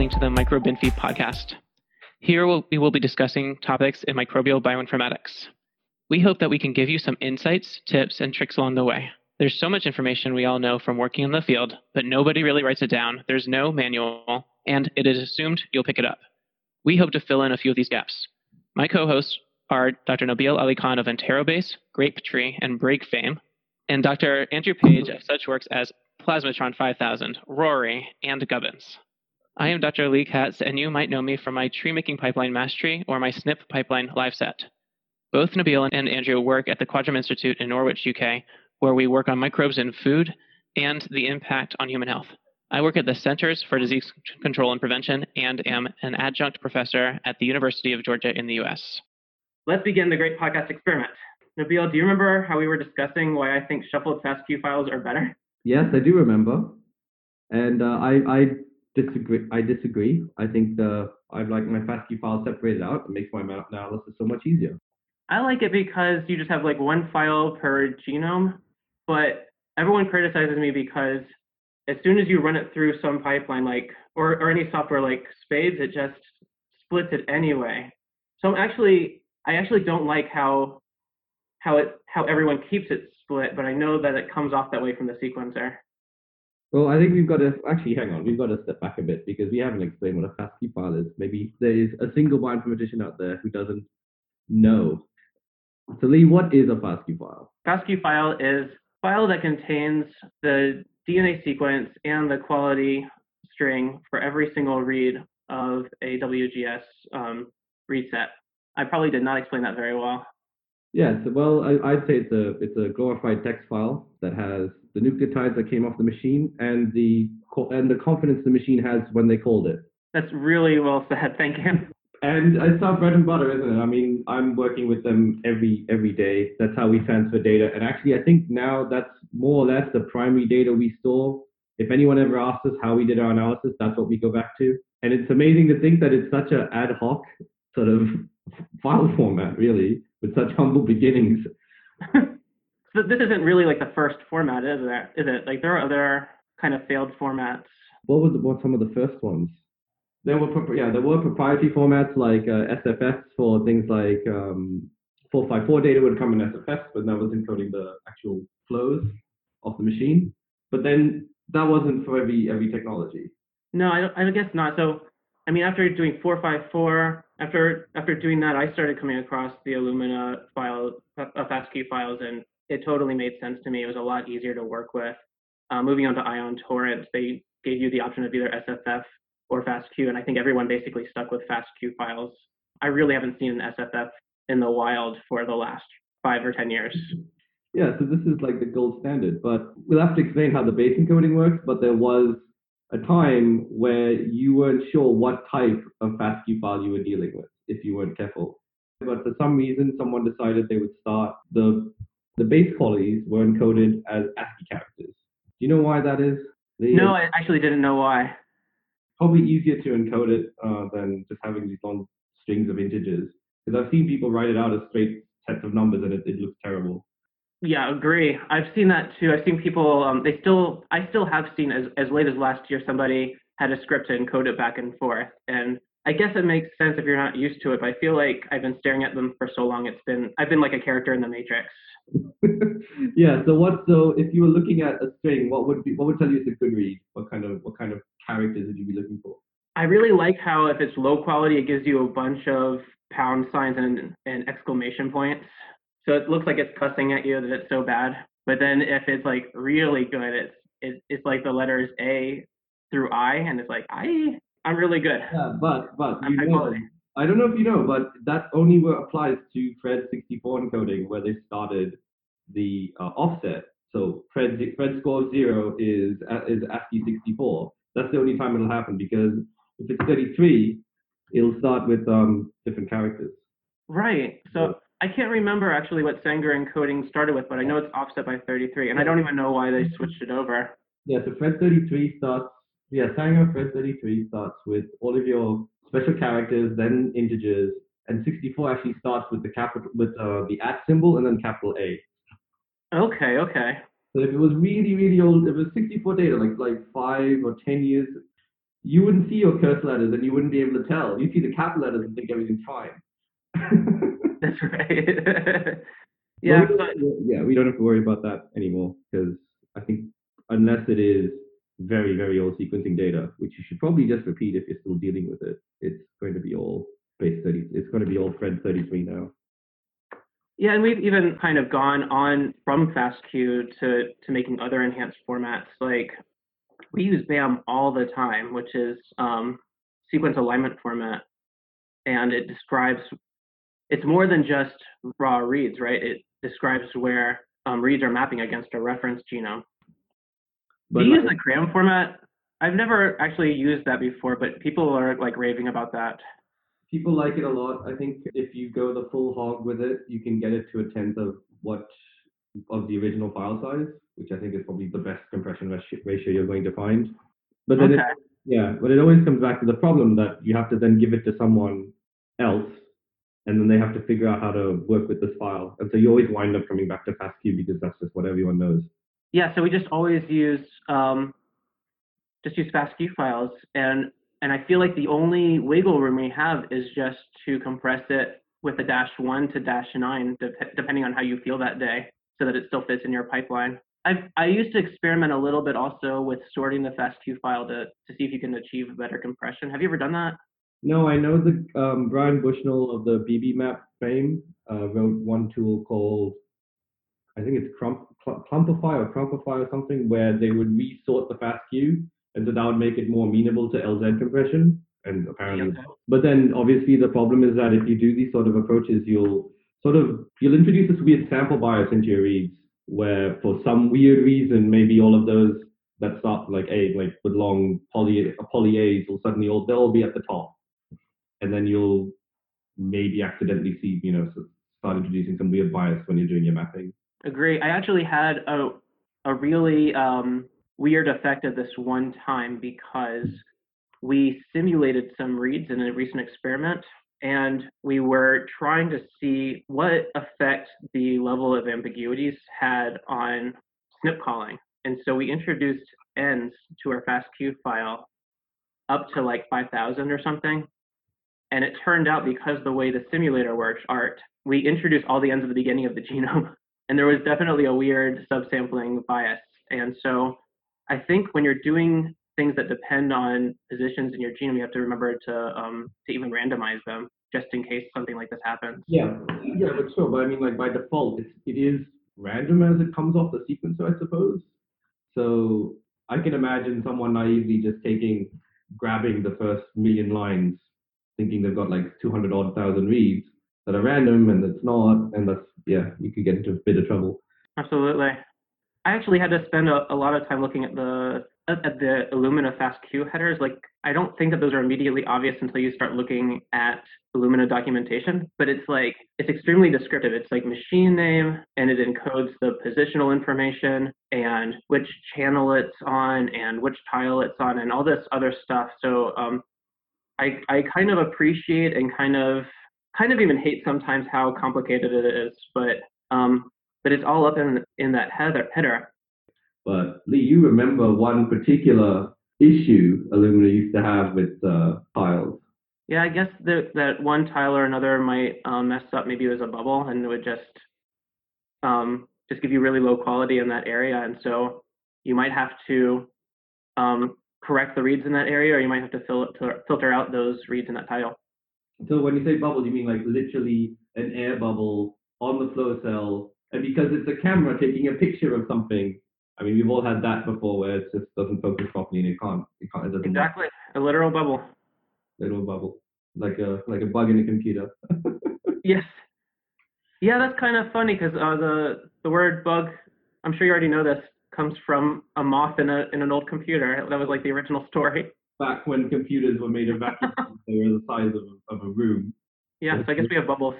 Listening to the MicroBinFeed podcast. Here we will be discussing topics in microbial bioinformatics. We hope that we can give you some insights, tips, and tricks along the way. There's so much information we all know from working in the field, but nobody really writes it down. There's no manual, and it is assumed you'll pick it up. We hope to fill in a few of these gaps. My co hosts are Dr. Nabil Ali Khan of EnteroBase, Grapetree, and BRIG fame, and Dr. Andrew Page of such works as Plasmatron 5000, Roary, and Gubbins. I am Dr. Lee Katz, and you might know me from my tree making pipeline Mashtree or my SNP pipeline Lyve-SET. Both Nabil and Andrew work at the Quadram Institute in Norwich, UK, where we work on microbes in food and the impact on human health. I work at the Centers for Disease Control and Prevention and am an adjunct professor at the University of Georgia in the US. Let's begin the great podcast experiment. Nabil, do you remember how we were discussing why I think shuffled FASTQ files are better? Yes, I do remember. And uh, I, I disagree. I disagree. I think the I like my FASTQ file separated out. It makes my analysis so much easier. I like it because you just have like one file per genome, but everyone criticizes me because as soon as you run it through some pipeline like or, or any software like SPAdes, it just splits it anyway. So I'm actually I actually don't like how how it how everyone keeps it split, but I know that it comes off that way from the sequencer. Well, I think we've got to actually hang on. We've got to step back a bit because we haven't explained what a FASTQ file is. Maybe there is a single bioinformatician out there who doesn't know. So, Lee, what is a FASTQ file? FASTQ file is a file that contains the DNA sequence and the quality string for every single read of a WGS um, read set. I probably did not explain that very well. Yes, well, I, would say it's a it's a glorified text file that has the nucleotides that came off the machine and the and the confidence the machine has when they called it. That's really well said. Thank you. And it's our bread and butter, isn't it? I mean, I'm working with them every every day. That's how we transfer data. And actually, I think now that's more or less the primary data we store. If anyone ever asks us how we did our analysis, that's what we go back to. And it's amazing to think that it's such an ad hoc sort of file format, really, with such humble beginnings. so this isn't really like the first format, is it? Is it like there are other kind of failed formats? What were the, what some of the first ones? There were yeah there were proprietary formats like uh, SFF for things like um, 454 data would come in SFF, but that was encoding the actual flows of the machine. But then that wasn't for every every technology. No, I, I guess not. So I mean, after doing 454, after after doing that, I started coming across the Illumina file, uh, FASTQ files, and it totally made sense to me. It was a lot easier to work with. Uh, moving on to Ion Torrent, they gave you the option of either SFF or FASTQ, and I think everyone basically stuck with FASTQ files. I really haven't seen an SFF in the wild for the last five or ten years. Yeah, so this is like the gold standard, but we'll have to explain how the base encoding works. But there was a time where you weren't sure what type of FASTQ file you were dealing with if you weren't careful. But for some reason, someone decided they would start the the base qualities were encoded as ASCII characters. Do you know why that is? They, no, I actually didn't know why. Probably easier to encode it uh, than just having these long strings of integers. Because I've seen people write it out as straight sets of numbers and it, it looks terrible. Yeah, agree. I've seen that too. I've seen people. Um, they still. I still have seen as as late as last year somebody had a script to encode it back and forth, and I guess it makes sense if you're not used to it. But I feel like I've been staring at them for so long. It's been. I've been like a character in the Matrix. yeah. So what? So if you were looking at a string, what would be? What would tell you it's a good read? What kind of what kind of characters would you be looking for? I really like how if it's low quality, it gives you a bunch of pound signs and, and exclamation points. So it looks like it's cussing at you that it's so bad. But then if it's like really good, it's it, it's like the letters A through I, and it's like I I'm really good. Yeah, but but I'm you know, I don't know if you know, but that only applies to Phred 64 encoding where they started the uh, offset. So Phred Phred score zero is uh, is ASCII 64. That's the only time it'll happen because if it's 33, it'll start with um, different characters. Right. So I can't remember actually what Sanger encoding started with, but I know it's offset by 33, and I don't even know why they switched it over. Yeah, so Phred 33 starts, yeah, Sanger Phred 33 starts with all of your special characters, then integers, and 64 actually starts with the capital, with uh, the at symbol and then capital A. Okay, okay. So if it was really, really old, if it was 64 data, like like five or 10 years you wouldn't see your curse letters and you wouldn't be able to tell. You see the capital letters and think everything's fine. That's right. yeah. we yeah, we don't have to worry about that anymore because I think unless it is very, very old sequencing data, which you should probably just repeat if you're still dealing with it, it's going to be all base 30. It's going to be all Phred 33 now. Yeah, and we've even kind of gone on from FASTQ to to making other enhanced formats. Like we use BAM all the time, which is um, sequence alignment format, and it describes. It's more than just raw reads, right? It describes where um, reads are mapping against a reference genome. But Do you like, use the CRAM format? I've never actually used that before, but people are like raving about that people like it a lot. I think if you go the full hog with it, you can get it to a tenth of what of the original file size, which I think is probably the best compression ratio you're going to find. But then okay. it, yeah, but it always comes back to the problem that you have to then give it to someone else, and then they have to figure out how to work with this file. And so you always wind up coming back to FASTQ because that's just what everyone knows. Yeah, so we just always use um, just use FASTQ files, and and I feel like the only wiggle room we have is just to compress it with a dash one to dash nine, de- depending on how you feel that day, so that it still fits in your pipeline. I've, I used to experiment a little bit also with sorting the FASTQ file to, to see if you can achieve better compression. Have you ever done that? No, I know the um, Brian Bushnell of the BBMap fame uh, wrote one tool called, I think it's Crump, Clumpify or Crumpify or something, where they would resort the FASTQ and so that would make it more amenable to LZ compression. And apparently, but then obviously the problem is that if you do these sort of approaches, you'll sort of you'll introduce this weird sample bias into your reads, where for some weird reason, maybe all of those that start like A, like with long poly poly A's will suddenly all they'll all be at the top, and then you'll maybe accidentally see you know start introducing some weird bias when you're doing your mapping. Agree. I actually had a a really um, weird effect of this one time because we simulated some reads in a recent experiment and we were trying to see what effect the level of ambiguities had on SNP calling. And so we introduced Ns to our FASTQ file up to like 5,000 or something. And it turned out because the way the simulator works, ART, we introduced all the Ns at the beginning of the genome. And there was definitely a weird subsampling bias. And so I think when you're doing things that depend on positions in your genome, you have to remember to um, to even randomize them just in case something like this happens. Yeah, yeah, but sure. But I mean, like by default, it's, it is random as it comes off the sequencer, I suppose. So I can imagine someone naively just taking, grabbing the first million lines, thinking they've got like 200 odd thousand reads that are random, and it's not, and that's yeah, you could get into a bit of trouble. Absolutely. I actually had to spend a, a lot of time looking at the at the Illumina FASTQ headers. Like, I don't think that those are immediately obvious until you start looking at Illumina documentation. But it's like it's extremely descriptive. It's like machine name, and it encodes the positional information and which channel it's on and which tile it's on and all this other stuff. So um, I I kind of appreciate and kind of kind of even hate sometimes how complicated it is. But um, but it's all up in in that header header. But Lee, you remember one particular issue Illumina used to have with uh, tiles. Yeah, I guess that that one tile or another might um, mess up. Maybe it was a bubble, and it would just um, just give you really low quality in that area, and so you might have to um, correct the reads in that area, or you might have to filter filter out those reads in that tile. So when you say bubble, you mean like literally an air bubble on the flow cell and because it's a camera taking a picture of something. I mean, we've all had that before where it just doesn't focus properly and it can't, it can't, it doesn't. Exactly, work. a literal bubble. Literal bubble, like a like a bug in a computer. yes. Yeah, that's kind of funny because uh, the the word bug, I'm sure you already know this, comes from a moth in a in an old computer. That was like the original story. Back when computers were made of vacuum, they were the size of of a room. Yeah, so I guess we have bubbles.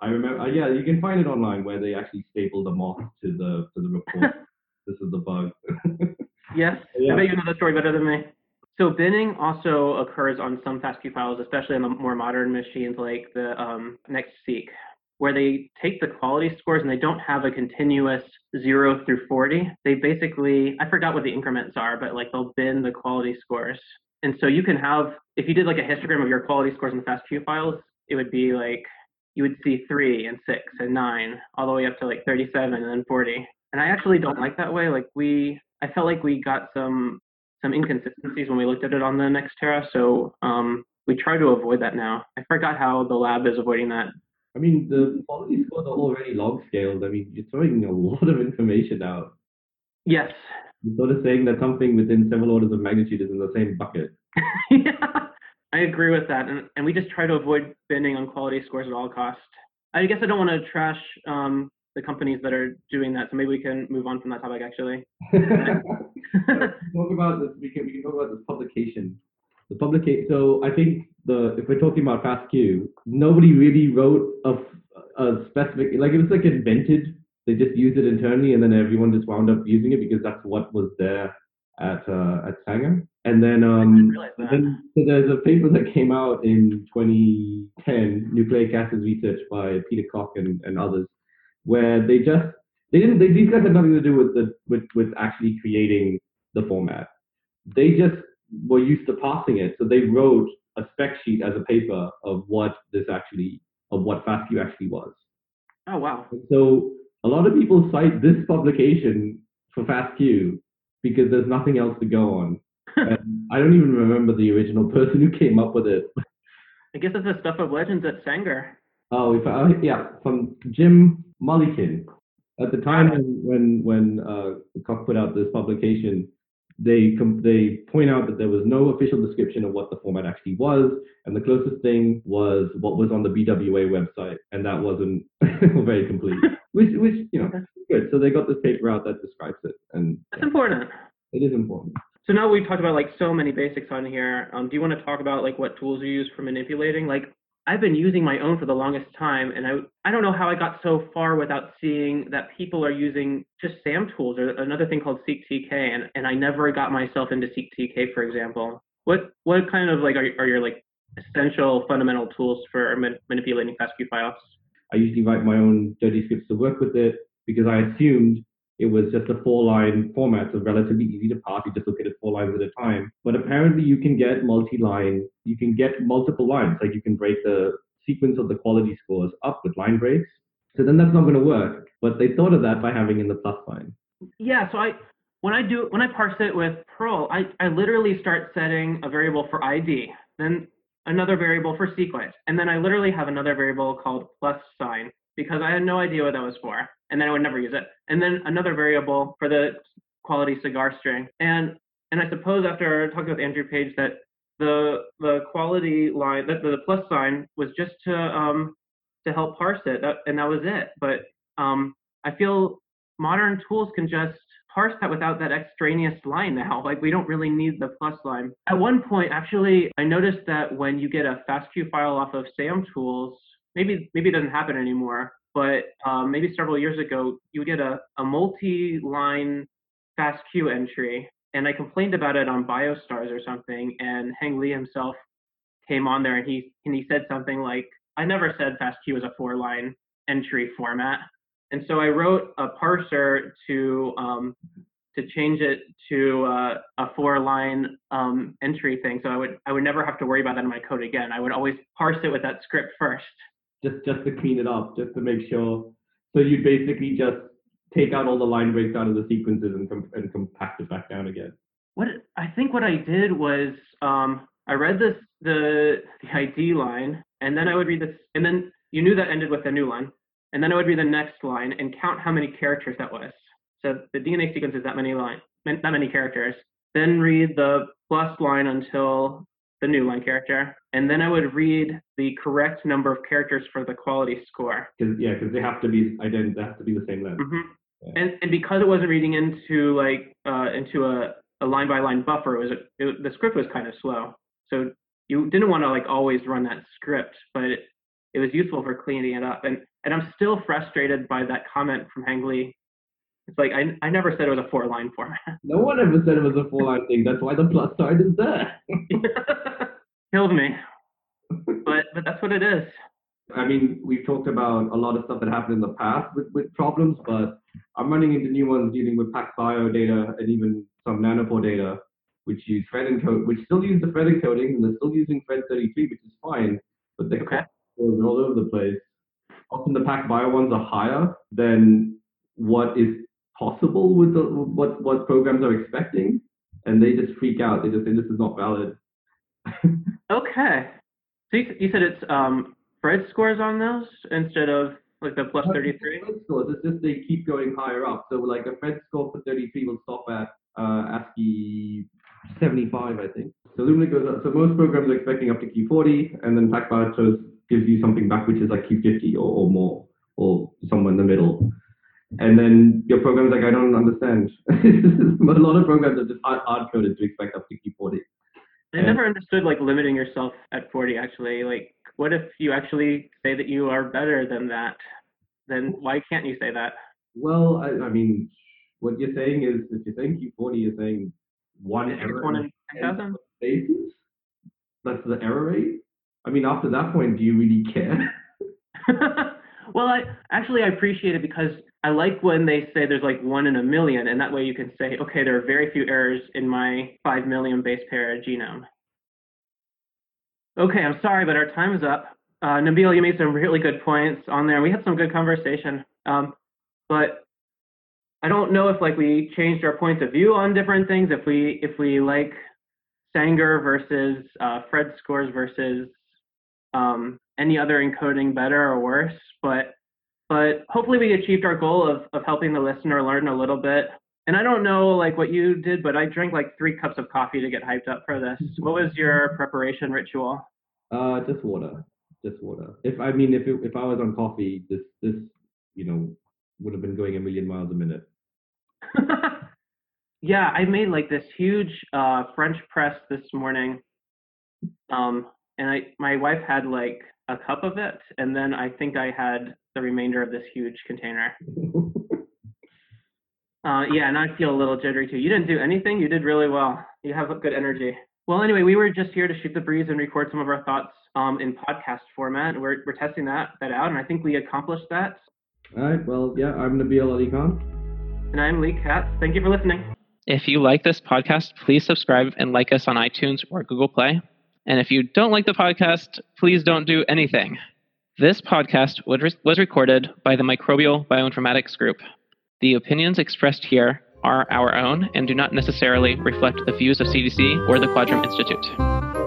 I remember, uh, yeah, you can find it online where they actually staple the moth to the to the report. this is the bug. yes, yeah. I bet you know the story better than me. So binning also occurs on some FASTQ files, especially on the more modern machines like the um, NextSeq, where they take the quality scores and they don't have a continuous zero through 40. They basically, I forgot what the increments are, but like they'll bin the quality scores and so you can have if you did like a histogram of your quality scores in the FASTQ files, it would be like you would see three and six and nine all the way up to like 37 and then 40. And I actually don't like that way. Like we, I felt like we got some some inconsistencies when we looked at it on the Nextera. So um, we try to avoid that now. I forgot how the lab is avoiding that. I mean, the quality scores are already log scaled. I mean, you're throwing a lot of information out. Yes. You're sort of saying that something within several orders of magnitude is in the same bucket. yeah, I agree with that. And, and we just try to avoid binning on quality scores at all costs. I guess I don't want to trash um, the companies that are doing that. So maybe we can move on from that topic actually. talk about this. We can we can talk about this publication. The publication. So I think the if we're talking about FASTQ, nobody really wrote a, a specific like it was like invented. They just used it internally, and then everyone just wound up using it because that's what was there at uh, at Sanger. And then um, and then so there's a paper that came out in 2010, nucleic acids research by Peter Cock and, and others, where they just they didn't they, these guys had nothing to do with the with with actually creating the format. They just were used to passing it, so they wrote a spec sheet as a paper of what this actually of what FASTQ actually was. Oh wow! So a lot of people cite this publication for FASTQ because there's nothing else to go on. and I don't even remember the original person who came up with it. I guess it's the stuff of legends at Sanger. Oh, found, oh, yeah, from Jim Mullikin. At the time when when uh, Cock put out this publication, they they point out that there was no official description of what the format actually was, and the closest thing was what was on the BWA website, and that wasn't very complete. which which you know good. So they got this paper out that describes it, and that's yeah, important. It is important. So now we've talked about like so many basics on here. Um, do you want to talk about like what tools you use for manipulating? Like I've been using my own for the longest time, and I I don't know how I got so far without seeing that people are using just SAM tools or another thing called SeqTK, and and I never got myself into SeqTK, for example. What what kind of like are, are your like essential fundamental tools for ma- manipulating FASTQ files? I usually write my own dirty scripts to work with it because I assumed it was just a four line format, so relatively easy to parse. You just look at it four lines at a time. But apparently you can get multi-line, you can get multiple lines, like you can break the sequence of the quality scores up with line breaks. So then that's not going to work. But they thought of that by having in the plus sign. Yeah, so I when I do when I parse it with Perl, I, I literally start setting a variable for ID, then another variable for sequence, and then I literally have another variable called plus sign because I had no idea what that was for and then I would never use it. And then another variable for the quality cigar string. And and I suppose after talking with Andrew Page that the the quality line that the plus sign was just to um to help parse it that, and that was it. But um I feel modern tools can just parse that without that extraneous line now. Like we don't really need the plus line. At one point, actually, I noticed that when you get a FASTQ file off of SAM tools, maybe maybe it doesn't happen anymore but um, maybe several years ago, you would get a, a multi-line FASTQ entry, and I complained about it on BioStars or something, and Heng Li himself came on there and he and he said something like, "I never said FASTQ was a four-line entry format," and so I wrote a parser to um, to change it to uh, a four-line um, entry thing, so I would I would never have to worry about that in my code again. I would always parse it with that script first just just to clean it up, just to make sure. So you basically just take out all the line breaks out of the sequences and, and compact it back down again. What I think what I did was um, I read this the the ID line, and then I would read this, and then you knew that ended with a new line, and then I would read the next line and count how many characters that was. So the DNA sequence is that many line, that many characters. Then read the plus line until the new line character, and then I would read the correct number of characters for the quality score. Cause, yeah, because they have to be identical. They have to be the same length. Mm-hmm. Yeah. And and because it wasn't reading into like uh, into a, a line by line buffer, it was it, the script was kind of slow. So you didn't want to like always run that script, but it, it was useful for cleaning it up. And and I'm still frustrated by that comment from Heng Li. It's like I I never said it was a four line format. No one ever said it was a four line thing. That's why the plus sign is there. Killed me. but but that's what it is. I mean, we've talked about a lot of stuff that happened in the past with, with problems, but I'm running into new ones dealing with PacBio data and even some nanopore data which use Phred encode, which still use the Phred encoding, and they're still using Phred 33, which is fine, but the Okay. are all over the place. Often the PacBio ones are higher than what is possible with the, what what programs are expecting, and they just freak out. They just say this is not valid. Okay. So you, you said it's um, Phred scores on those instead of like the plus 33? Phred scores, it's just they keep going higher up. So like a Phred score for 33 will stop at uh, ASCII 75, I think. So Illumina goes up. So most programs are expecting up to Q40, and then PacBio shows gives you something back which is like Q50 or, or more, or somewhere in the middle. And then your program's like, I don't understand. but a lot of programs are just hard, coded to expect up to Q40. I Yeah. never understood like limiting yourself at 40 actually. Like, what if you actually say that you are better than that? Then why can't you say that? Well, I, I mean, what you're saying is, if you're saying Q40, you're saying one error one in in 10,000? basis. That's the error rate. I mean, after that point, do you really care? well, I actually I appreciate it because I like when they say there's like one in a million, and that way you can say, okay, there are very few errors in my five million base pair genome. Okay, I'm sorry, but our time is up. Uh, Nabil, you made some really good points on there. We had some good conversation, um, but I don't know if like we changed our points of view on different things. If we if we like Sanger versus uh, Phred scores versus um, any other encoding better or worse, but but hopefully we achieved our goal of of helping the listener learn a little bit. And I don't know like what you did, but I drank like three cups of coffee to get hyped up for this. What was your preparation ritual? Uh, just water, just water. If I mean, if it, if I was on coffee, this this you know would have been going a million miles a minute. yeah, I made like this huge uh, French press this morning, um, and I my wife had like a cup of it, and then I think I had the remainder of this huge container. Uh, yeah, and I feel a little jittery too. You didn't do anything. You did really well. You have good energy. Well, anyway, we were just here to shoot the breeze and record some of our thoughts um, in podcast format. We're we're testing that that out, and I think we accomplished that. All right. Well, yeah, I'm Nabil Ali Khan. And I'm Lee Katz. Thank you for listening. If you like this podcast, please subscribe and like us on iTunes or Google Play. And if you don't like the podcast, please don't do anything. This podcast was recorded by the Microbial Bioinformatics Group. The opinions expressed here are our own and do not necessarily reflect the views of CDC or the Quadram Institute.